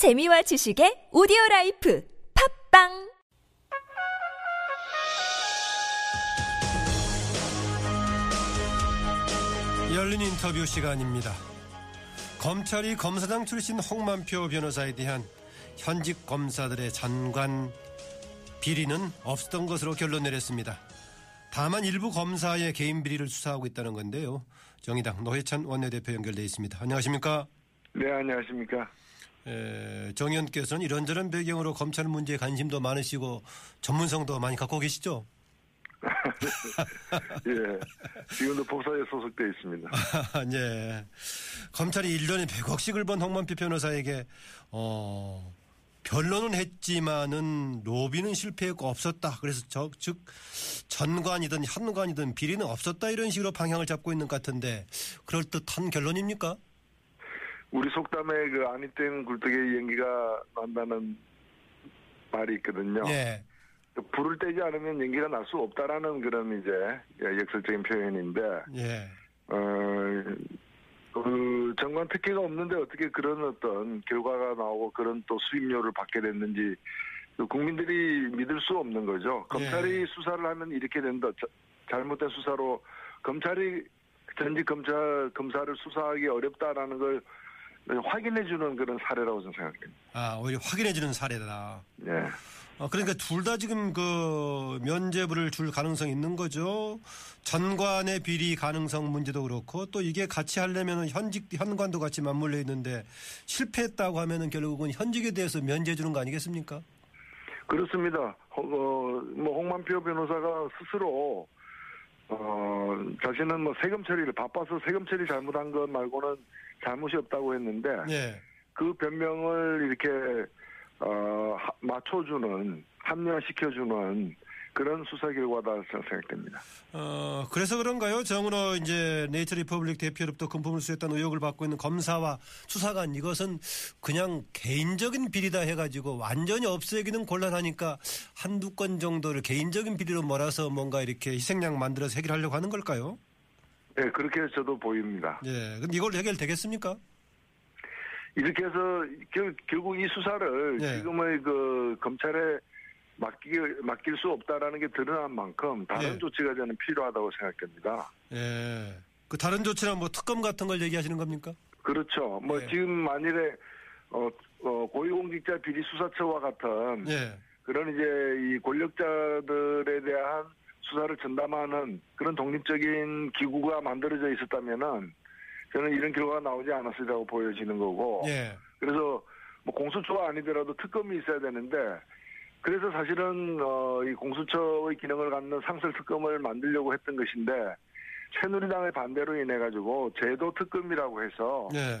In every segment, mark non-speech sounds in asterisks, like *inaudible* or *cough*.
재미와 지식의 오디오 life 팟빵 열린 인터뷰 시간입니다. 검찰이 검사장 출신 홍만표 변호사에 대한 현직 검사들의 전관 비리는 없었던 것으로 결론 내렸습니다. 다만 일부 검사의 개인 비리를 수사하고 있다는 건데요. 정의당 노회찬 원내대표 연결돼 있습니다. 안녕하십니까? 네, 안녕하십니까? 에, 정 의원께서는 이런저런 배경으로 검찰 문제에 관심도 많으시고 전문성도 많이 갖고 계시죠? *laughs* 예. 지금도 법사에 소속되어 있습니다. *laughs* 네. 검찰이 1년에 100억씩을 번 홍만표 변호사에게 어, 변론은 했지만은 로비는 실패했고 없었다. 그래서 저, 즉 전관이든 현관이든 비리는 없었다 이런 식으로 방향을 잡고 있는 것 같은데 그럴 듯한 결론입니까? 우리 속담에 그 아니땡 굴뚝에 연기가 난다는 말이 있거든요. 예. 그 불을 떼지 않으면 연기가 날 수 없다라는 그런 이제 예, 역설적인 표현인데, 예. 어, 그 정관 특혜가 없는데 어떻게 그런 어떤 결과가 나오고 그런 또 수임료를 받게 됐는지 그 국민들이 믿을 수 없는 거죠. 검찰이 예. 수사를 하면 이렇게 된다. 자- 잘못된 수사로 검찰이 전직 검찰 검사를 수사하기 어렵다라는 걸 확인해 주는 그런 사례라고 저는 생각합니다. 아, 오히려 확인해주는 사례다. 예. 어, 그러니까 둘 다 지금 그 면죄부를 줄 가능성이 있는 거죠. 전관의 비리 가능성 문제도 그렇고 또 이게 같이 하려면 현직 현관도 같이 맞물려 있는데 실패했다고 하면은 결국은 현직에 대해서 면죄 주는 거 아니겠습니까? 그렇습니다. 어, 어, 뭐 홍만표 변호사가 스스로 어, 자신은 뭐 세금 처리를 바빠서 세금 처리 잘못한 것 말고는 잘못이 없다고 했는데 예. 그 변명을 이렇게 어, 하- 맞춰주는 합리화시켜주는 그런 수사 결과다 생각됩니다. 어, 그래서 그런가요? 정운호 이제 네이처 리퍼블릭 대표로부터 금품을 수수했다는 의혹을 받고 있는 검사와 수사관 이것은 그냥 개인적인 비리다 해가지고 완전히 없애기는 곤란하니까 한두 건 정도를 개인적인 비리로 몰아서 뭔가 이렇게 희생양 만들어서 해결하려고 하는 걸까요? 네, 그렇게 저도 보입니다. 예. 근데 이걸 해결되겠습니까? 이렇게 해서 결, 결국 이 수사를 네. 지금의 그 검찰에 맡길, 맡길 수 없다라는 게 드러난 만큼 다른 네. 조치가 저는 필요하다고 생각됩니다. 예. 그 다른 조치나 뭐 특검 같은 걸 얘기하시는 겁니까? 그렇죠. 뭐 네. 지금 만일에 어, 어, 고위공직자 비리 수사처와 같은 예. 그런 이제 이 권력자들에 대한 수사를 전담하는 그런 독립적인 기구가 만들어져 있었다면은 저는 이런 결과가 나오지 않았으리라고 보여지는 거고 예. 그래서 뭐 공수처가 아니더라도 특검이 있어야 되는데 그래서 사실은 어, 이 공수처의 기능을 갖는 상설 특검을 만들려고 했던 것인데 새누리당의 반대로 인해 가지고 제도 특검이라고 해서 예.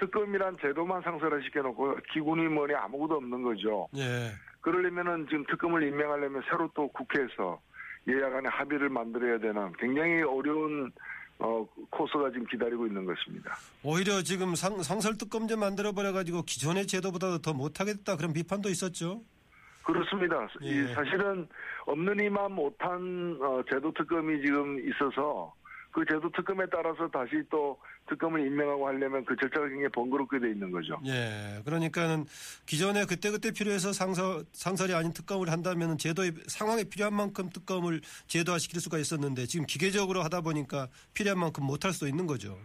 특검이란 제도만 상설화 시켜놓고 기군이 뭐니 아무것도 없는 거죠. 예. 그러려면은 지금 특검을 임명하려면 새로 또 국회에서 여야 간의 합의를 만들어야 되는 굉장히 어려운 어, 코스가 지금 기다리고 있는 것입니다. 오히려 지금 상, 상설특검제 만들어버려가지고 기존의 제도보다 더 못하겠다 그런 비판도 있었죠. 그렇습니다. 예. 이 사실은 없는 이만 못한 어, 제도 특검이 지금 있어서 그 제도 특검에 따라서 다시 또 특검을 임명하고 하려면 그 절차가 굉장히 번거롭게 돼 있는 거죠. 예. 그러니까는 기존에 그때그때 필요해서 상설, 상설이 아닌 특검을 한다면 제도의 상황에 필요한 만큼 특검을 제도화시킬 수가 있었는데 지금 기계적으로 하다 보니까 필요한 만큼 못할 수도 있는 거죠.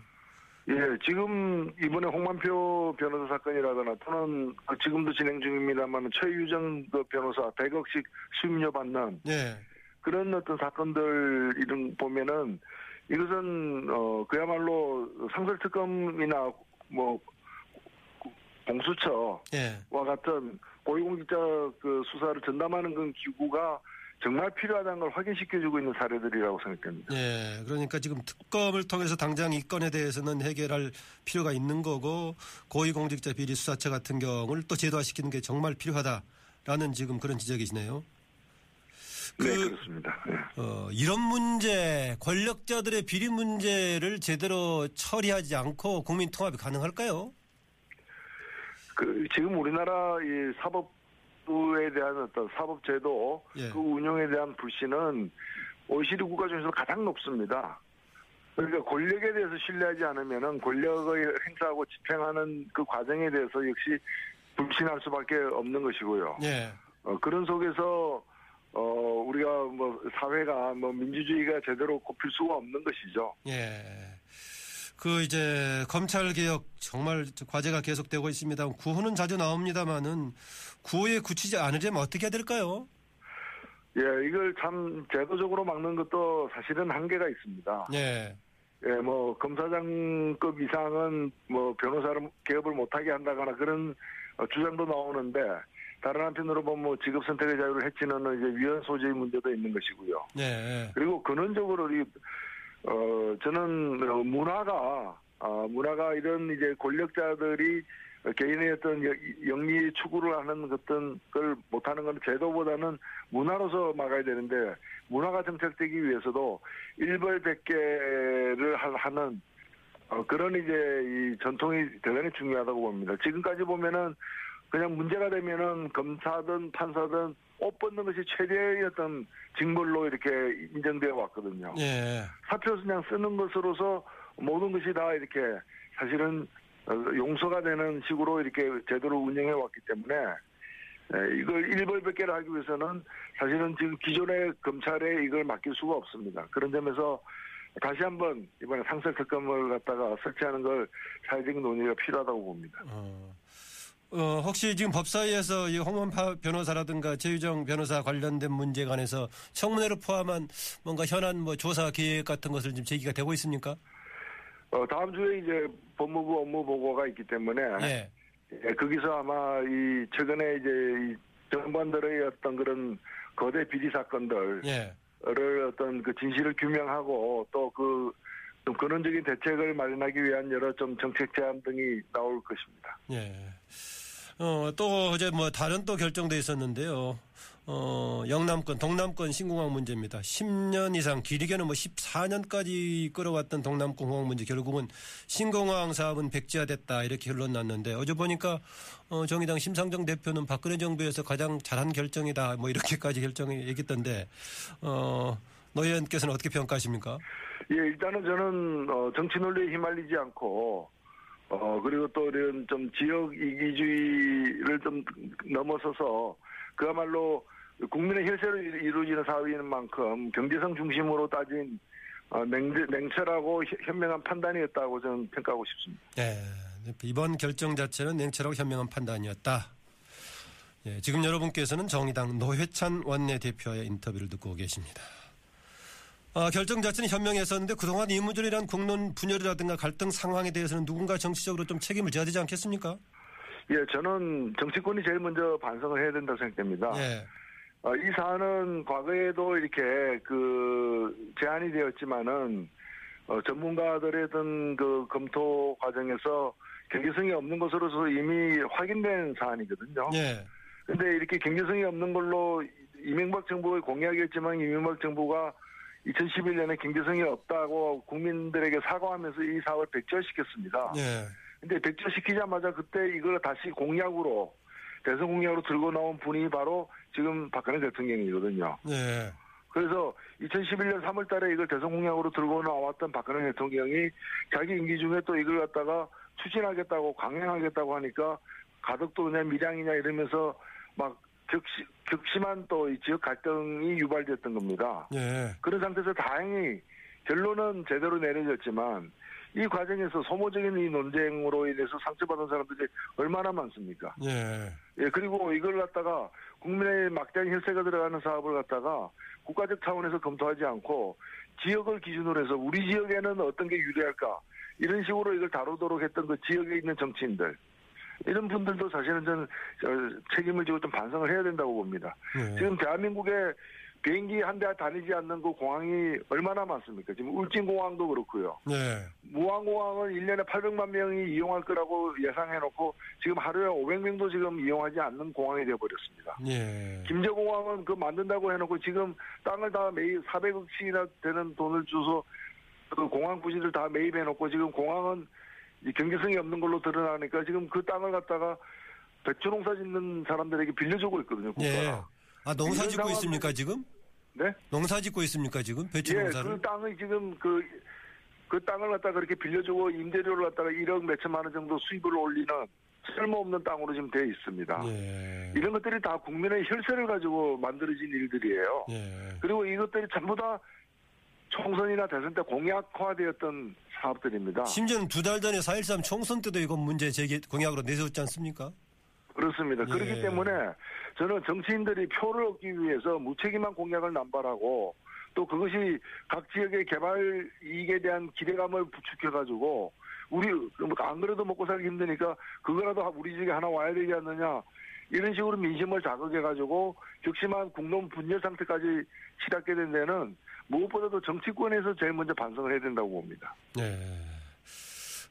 예, 지금 이번에 홍만표 변호사 사건이라거나 또는 그 지금도 진행 중입니다만 최유정 그 변호사 100억씩 수임료 받는 예. 그런 어떤 사건들 이런 보면은 이것은 어 그야말로 상설특검이나 뭐 공수처와 예. 같은 고위공직자 그 수사를 전담하는 그 기구가 정말 필요하다는 걸 확인시켜주고 있는 사례들이라고 생각됩니다. 예. 그러니까 지금 특검을 통해서 당장 이 건에 대해서는 해결할 필요가 있는 거고 고위공직자 비리 수사처 같은 경우를 또 제도화시키는 게 정말 필요하다라는 지금 그런 지적이시네요. 네, 그 그렇습니다. 예. 어, 이런 문제, 권력자들의 비리 문제를 제대로 처리하지 않고 국민 통합이 가능할까요? 그 지금 우리나라 이 사법부에 대한 어떤 사법제도 예. 그 운영에 대한 불신은 OECD 국가 중에서 가장 높습니다. 그러니까 권력에 대해서 신뢰하지 않으면은 권력의 행사하고 집행하는 그 과정에 대해서 역시 불신할 수밖에 없는 것이고요. 예. 어, 그런 속에서 어, 우리가 뭐 사회가 뭐 민주주의가 제대로 꼽힐 수가 없는 것이죠. 예. 그 이제 검찰 개혁 정말 과제가 계속되고 있습니다. 구호는 자주 나옵니다만은 구호에 굳히지 않으려면 어떻게 해야 될까요? 예, 이걸 참 제도적으로 막는 것도 사실은 한계가 있습니다. 예. 예, 뭐 검사장급 이상은 뭐 변호사를 개업을 못하게 한다거나 그런 어, 주장도 나오는데 다른 한편으로 보면 뭐 직업 선택의 자유를 해치는 이제 위헌 소지의 문제도 있는 것이고요. 예. 그리고 근원적으로 이, 어, 저는 어, 문화가, 어, 문화가 이런 이제 권력자들이 개인의 어떤 여- 영리 추구를 하는 어떤 걸 못하는 건 제도보다는 문화로서 막아야 되는데 문화가 정착되기 위해서도 일벌백계를 하- 하는 어, 그런 이제 이 전통이 대단히 중요하다고 봅니다. 지금까지 보면은 그냥 문제가 되면은 검사든 판사든 옷 벗는 것이 최대의 어떤 징벌로 이렇게 인정되어 왔거든요. 예. 사표 그냥 쓰는 것으로서 모든 것이 다 이렇게 사실은 어, 용서가 되는 식으로 이렇게 제대로 운영해 왔기 때문에 에, 이걸 일벌백계를 하기 위해서는 사실은 지금 기존의 검찰에 이걸 맡길 수가 없습니다. 그런 점에서 다시 한번 이번에 상설 특검을 갖다가 설치하는 걸 사회적인 논의가 필요하다고 봅니다. 어. 어, 혹시 지금 법사위에서 이 홍원파 변호사라든가 최유정 변호사 관련된 문제에 관해서 청문회를 포함한 뭔가 현안 뭐 조사 계획 같은 것을 지금 제기가 되고 있습니까? 어, 다음 주에 이제 법무부 업무 보고가 있기 때문에 예. 예, 거기서 아마 이 최근에 이제 이 정관들의 어떤 그런 거대 비리 사건들을 예. 어떤 그 진실을 규명하고 또그 좀 근원적인 대책을 마련하기 위한 여러 좀 정책 제안 등이 나올 것입니다. 예. 어, 또 어제 뭐 다른 또 결정돼 있었는데요. 어, 영남권, 동남권 신공항 문제입니다. 10년 이상, 길게는 뭐 14년까지 끌어왔던 동남권 공항 문제 결국은 신공항 사업은 백지화됐다 이렇게 결론 났는데 어제 보니까 어, 정의당 심상정 대표는 박근혜 정부에서 가장 잘한 결정이다 뭐 이렇게까지 *laughs* 결정이 얘기했던데 어, 노 의원께서는 어떻게 평가하십니까? 예, 일단은 저는 어, 정치 논리에 휘말리지 않고 어 그리고 또 이런 좀 지역 이기주의를 좀 넘어서서 그야말로 국민의 혈세로 이루어지는 사회인 만큼 경제성 중심으로 따진 어, 냉, 냉철하고 현- 현명한 판단이었다고 저는 평가하고 싶습니다. 네, 이번 결정 자체는 냉철하고 현명한 판단이었다. 예, 지금 여러분께서는 정의당 노회찬 원내대표의 인터뷰를 듣고 계십니다. 아, 결정 자체는 현명했었는데 그동안 이무전이란 국론 분열이라든가 갈등 상황에 대해서는 누군가 정치적으로 좀 책임을 져야 되지 않겠습니까? 예, 저는 정치권이 제일 먼저 반성을 해야 된다고 생각됩니다. 예, 어, 이 사안은 과거에도 이렇게 그 제한이 되었지만은 어, 전문가들의 어떤 그 검토 과정에서 경계성이 없는 것으로서 이미 확인된 사안이거든요. 예, 근데 이렇게 경계성이 없는 걸로 이명박 정부의 공약이었지만 이명박 정부가 2011년에 경제성이 없다고 국민들에게 사과하면서 이 사업을 백지화시켰습니다. 예, 근데 백지화시키자마자 그때 이걸 다시 공약으로 대선 공약으로 들고 나온 분이 바로 지금 박근혜 대통령이거든요. 예, 그래서 2011년 3월 달에 이걸 대선 공약으로 들고 나왔던 박근혜 대통령이 자기 임기 중에 또 이걸 갖다가 추진하겠다고 강행하겠다고 하니까 가덕도 그냥 밀양이냐 이러면서 막 격시, 격심한 또이 지역 갈등이 유발됐던 겁니다. 예, 그런 상태에서 다행히 결론은 제대로 내려졌지만 이 과정에서 소모적인 이 논쟁으로 인해서 상처받은 사람들이 얼마나 많습니까? 예, 예, 그리고 이걸 갖다가 국민의 막대한 혈세가 들어가는 사업을 갖다가 국가적 차원에서 검토하지 않고 지역을 기준으로 해서 우리 지역에는 어떤 게 유리할까 이런 식으로 이걸 다루도록 했던 그 지역에 있는 정치인들 이런 분들도 사실은 저는 어, 책임을 지고 좀 반성을 해야 된다고 봅니다. 예. 지금 대한민국에 비행기 한 대 다니지 않는 그 공항이 얼마나 많습니까? 지금 울진공항도 그렇고요. 예, 무안공항은 1년에 800만 명이 이용할 거라고 예상해놓고 지금 하루에 500명도 지금 이용하지 않는 공항이 되어버렸습니다. 예, 김제공항은 그 만든다고 해놓고 지금 땅을 다 매입 400억씩이나 되는 돈을 줘서 그 공항 부지를 다 매입해놓고 지금 공항은 이 경제성이 없는 걸로 드러나니까 지금 그 땅을 갖다가 배추 농사 짓는 사람들에게 빌려주고 있거든요. 국가가. 예. 아, 농사 짓고 상황은- 있습니까, 지금? 네? 농사 짓고 있습니까, 지금? 배추 예, 농사를? 그 땅을 지금 그, 그 땅을 갖다가 그렇게 빌려주고 임대료를 갖다가 1억 몇천만 원 정도 수입을 올리는 쓸모없는 땅으로 지금 돼 있습니다. 예. 이런 것들이 다 국민의 혈세를 가지고 만들어진 일들이에요. 예. 그리고 이것들이 전부 다 총선이나 대선 때 공약화되었던 사업들입니다. 심지어는 두 달 전에 4.13 총선 때도 이건 문제 제기 공약으로 내세웠지 않습니까? 그렇습니다. 예. 그렇기 때문에 저는 정치인들이 표를 얻기 위해서 무책임한 공약을 남발하고 또 그것이 각 지역의 개발 이익에 대한 기대감을 부추겨가지고 우리 안 그래도 먹고 살기 힘드니까 그거라도 우리 지역에 하나 와야 되지 않느냐 이런 식으로 민심을 자극해가지고 격심한 국론 분열 상태까지 치닫게 된 데는 무엇보다도 정치권에서 제일 먼저 반성을 해야 된다고 봅니다. 네.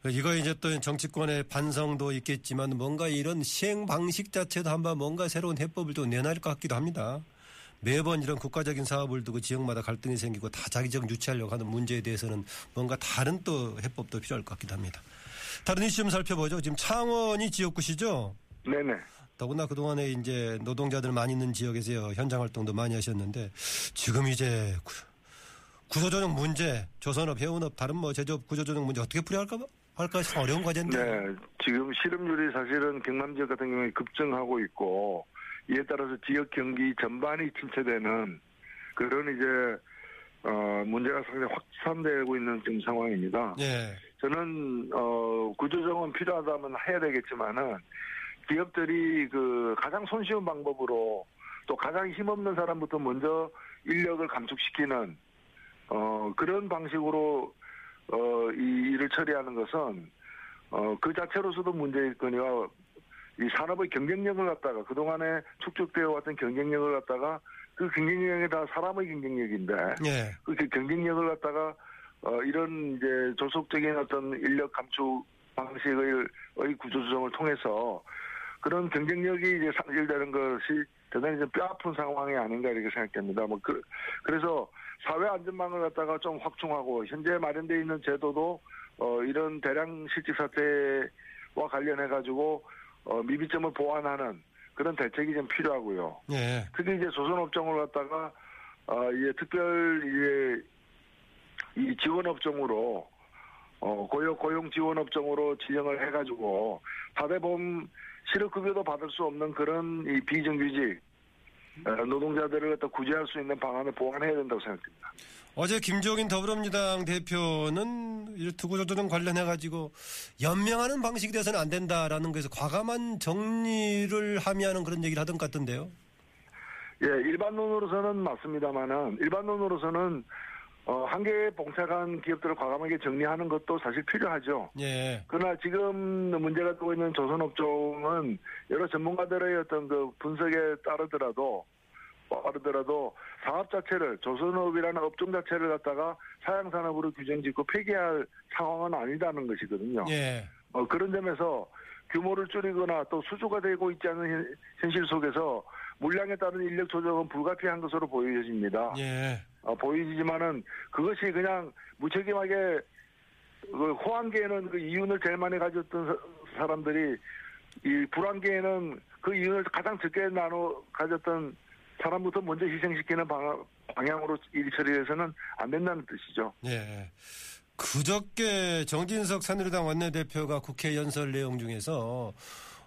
이거 이제 또 정치권의 반성도 있겠지만 뭔가 이런 시행 방식 자체도 한번 뭔가 새로운 해법을 또 내놔야 할것 같기도 합니다. 매번 이런 국가적인 사업을 두고 지역마다 갈등이 생기고 다 자기적 유치하려고 하는 문제에 대해서는 뭔가 다른 또 해법도 필요할 것 같기도 합니다. 다른 이슈 좀 살펴보죠. 지금 창원이 지역구시죠? 네네. 더구나 그동안에 이제 노동자들 많이 있는 지역에서 현장 활동도 많이 하셨는데 지금 이제 구- 구조조정 문제, 조선업, 해운업, 다른 뭐 제조업 구조조정 문제 어떻게 풀어야 할까, 할까 참 어려운 과제인데. 네, 지금 실업률이 사실은 경남 지역 같은 경우에 급증하고 있고 이에 따라서 지역 경기 전반이 침체되는 그런 이제 어, 문제가 상당히 확산되고 있는 지금 상황입니다. 예. 저는 어, 구조정은 필요하다면 해야 되겠지만은 기업들이 그 가장 손쉬운 방법으로 또 가장 힘없는 사람부터 먼저 인력을 감축시키는 어, 그런 방식으로 어, 이 일을 처리하는 것은 어, 그 자체로서도 문제일거니와 이 산업의 경쟁력을 갖다가 그동안에 축적되어 왔던 경쟁력을 갖다가 그 경쟁력이 다 사람의 경쟁력인데 예. 그 경쟁력을 갖다가 어, 이런 이제 조속적인 어떤 인력 감축 방식의 의 구조조정을 통해서 그런 경쟁력이 이제 상실되는 것이 대단히 좀 뼈아픈 상황이 아닌가 이렇게 생각됩니다. 뭐 그, 그래서 사회 안전망을 갖다가 좀 확충하고 현재 마련되어 있는 제도도 어, 이런 대량 실직 사태와 관련해 가지고 어, 미비점을 보완하는 그런 대책이 좀 필요하고요. 예. 특히 이제 조선업종을 갖다가 어 이제 특별 이제 이 지원업종으로 어 고용 고용 지원업종으로 지정을 해가지고 다대보험 실업급여도 받을 수 없는 그런 이 비정규직 어, 노동자들을 갖다 구제할 수 있는 방안을 보완해야 된다고 생각됩니다. 어제 김종인 더불어민주당 대표는 이 투구조정 관련해 가지고 연명하는 방식이 돼서는 안 된다라는 거에서 과감한 정리를 함의하는 그런 얘기를 하던 것 같던데요. 예, 일반론으로서는 맞습니다만은 일반론으로서는 어, 한계에 봉착한 기업들을 과감하게 정리하는 것도 사실 필요하죠. 예. 그러나 지금 문제가 되고 있는 조선업종은 여러 전문가들의 어떤 그 분석에 따르더라도 따르더라도 사업 자체를 조선업이라는 업종 자체를 갖다가 사양산업으로 규정짓고 폐기할 상황은 아니다는 것이거든요. 예. 어, 그런 점에서 규모를 줄이거나 또 수주가 되고 있지 않은 현- 현실 속에서 물량에 따른 인력 조정은 불가피한 것으로 보여집니다. 예. 어, 보이지만은 그것이 그냥 무책임하게 그 호황계에는 그 이윤을 제일 많이 가졌던 사- 사람들이 이 불황계에는 그 이윤을 가장 적게 나눠 가졌던 사람부터 먼저 희생시키는 방, 방향으로 일 처리해서는 안 된다는 뜻이죠. 예. 그저께 정진석 새누리당 원내대표가 국회 연설 내용 중에서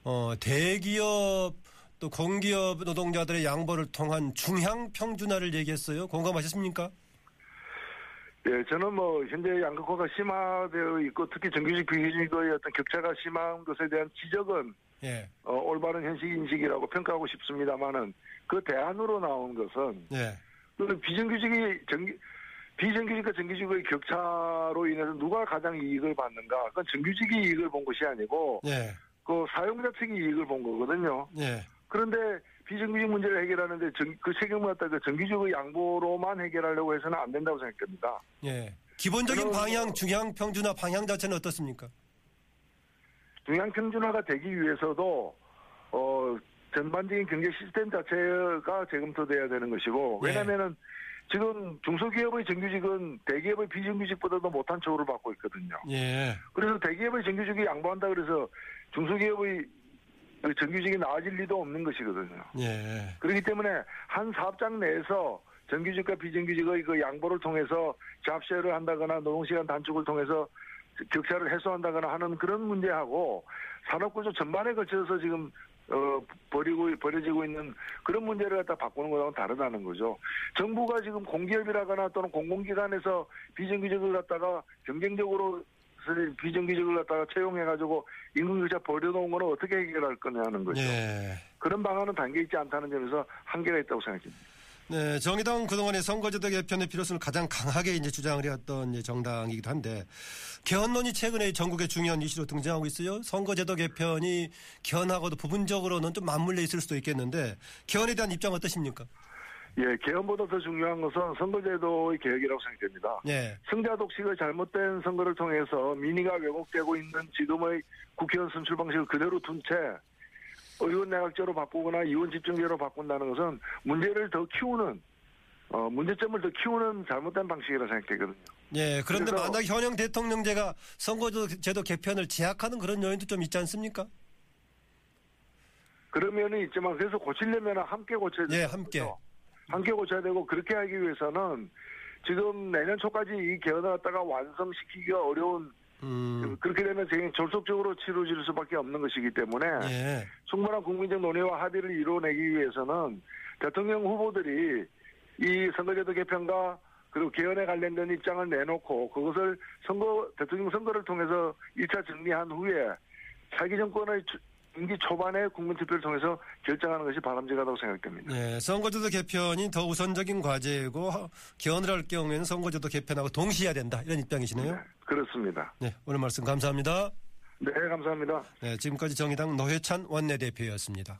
어, 대기업 또 공기업 노동자들의 양보를 통한 중향 평준화를 얘기했어요. 공감하셨습니까? 예, 저는 뭐 현재 양극화가 심화되어 있고 특히 정규직 비정규직의 어떤 격차가 심한 것에 대한 지적은 예. 어, 올바른 현실 인식이라고 평가하고 싶습니다만은 그 대안으로 나온 것은 예. 그 비정규직이 정규, 비정규직과 정규직의 격차로 인해서 누가 가장 이익을 받는가? 그건 정규직이 이익을 본 것이 아니고 예. 그 사용자 측이 이익을 본 거거든요. 예. 그런데 비정규직 문제를 해결하는데 정- 그 책임을 갖다 그 정규직의 양보로만 해결하려고 해서는 안 된다고 생각됩니다. 예. 기본적인 방향, 중향 평준화 방향 자체는 어떻습니까? 중앙 평준화가 되기 위해서도 어 전반적인 경제 시스템 자체가 재검토돼야 되는 것이고 예. 왜냐하면은 지금 중소기업의 정규직은 대기업의 비정규직보다도 못한 처우를 받고 있거든요. 예. 그래서 대기업의 정규직이 양보한다 그래서 중소기업의 그 정규직이 나아질 리도 없는 것이거든요. 예. 그렇기 때문에 한 사업장 내에서 정규직과 비정규직의 그 양보를 통해서 잡쉐를 한다거나 노동시간 단축을 통해서 격차를 해소한다거나 하는 그런 문제하고 산업구조 전반에 걸쳐서 지금 어 버리고 버려지고 있는 그런 문제를 갖다 바꾸는 거랑은 다르다는 거죠. 정부가 지금 공기업이라거나 또는 공공기관에서 비정규직을 갖다가 경쟁적으로 비정규직을 갖다가 채용해가지고 임금격차 버려놓은 거는 어떻게 해결할 거냐는 거죠. 예. 그런 방안은 담겨 있지 않다는 점에서 한계가 있다고 생각합니다. 네, 정의당은 그동안에 선거제도 개편의 필요성을 가장 강하게 이제 주장을 해왔던 정당이기도 한데 개헌론이 최근에 전국의 중요한 이슈로 등장하고 있어요. 선거제도 개편이 개헌하고도 부분적으로는 좀 맞물려 있을 수도 있겠는데 개헌에 대한 입장 어떠십니까? 예, 개헌보다 더 중요한 것은 선거제도의 개혁이라고 생각됩니다. 예. 승자 독식의 잘못된 선거를 통해서 민의가 왜곡되고 있는 지금의 국회의원 선출 방식을 그대로 둔 채 의원 내각제로 바꾸거나 의원 집중제로 바꾼다는 것은 문제를 더 키우는 어, 문제점을 더 키우는 잘못된 방식이라 생각되거든요. 예, 그런데 만약 현행 대통령제가 선거제도 개편을 제약하는 그런 요인도 좀 있지 않습니까? 그런 면이 있지만 그래서 고치려면 함께 고쳐야 예, 되는 함께. 거죠. 함께 고쳐야 되고 그렇게 하기 위해서는 지금 내년 초까지 이 개헌을 갖다가 완성시키기가 어려운 음, 그렇게 되면 굉장히 졸속적으로 치러질 수밖에 없는 것이기 때문에 예. 충분한 국민적 논의와 합의를 이뤄내기 위해서는 대통령 후보들이 이 선거제도 개편과 그리고 개헌에 관련된 입장을 내놓고 그것을 선거 대통령 선거를 통해서 1차 정리한 후에 차기 정권의 주- 임기 초반에 국민투표를 통해서 결정하는 것이 바람직하다고 생각됩니다. 예, 선거제도 개편이 더 우선적인 과제고 하- 개헌을 할 경우에는 선거제도 개편하고 동시해야 된다 이런 입장이시네요. 그렇습니다. 네, 오늘 말씀 감사합니다. 네, 감사합니다. 네, 지금까지 정의당 노회찬 원내대표였습니다.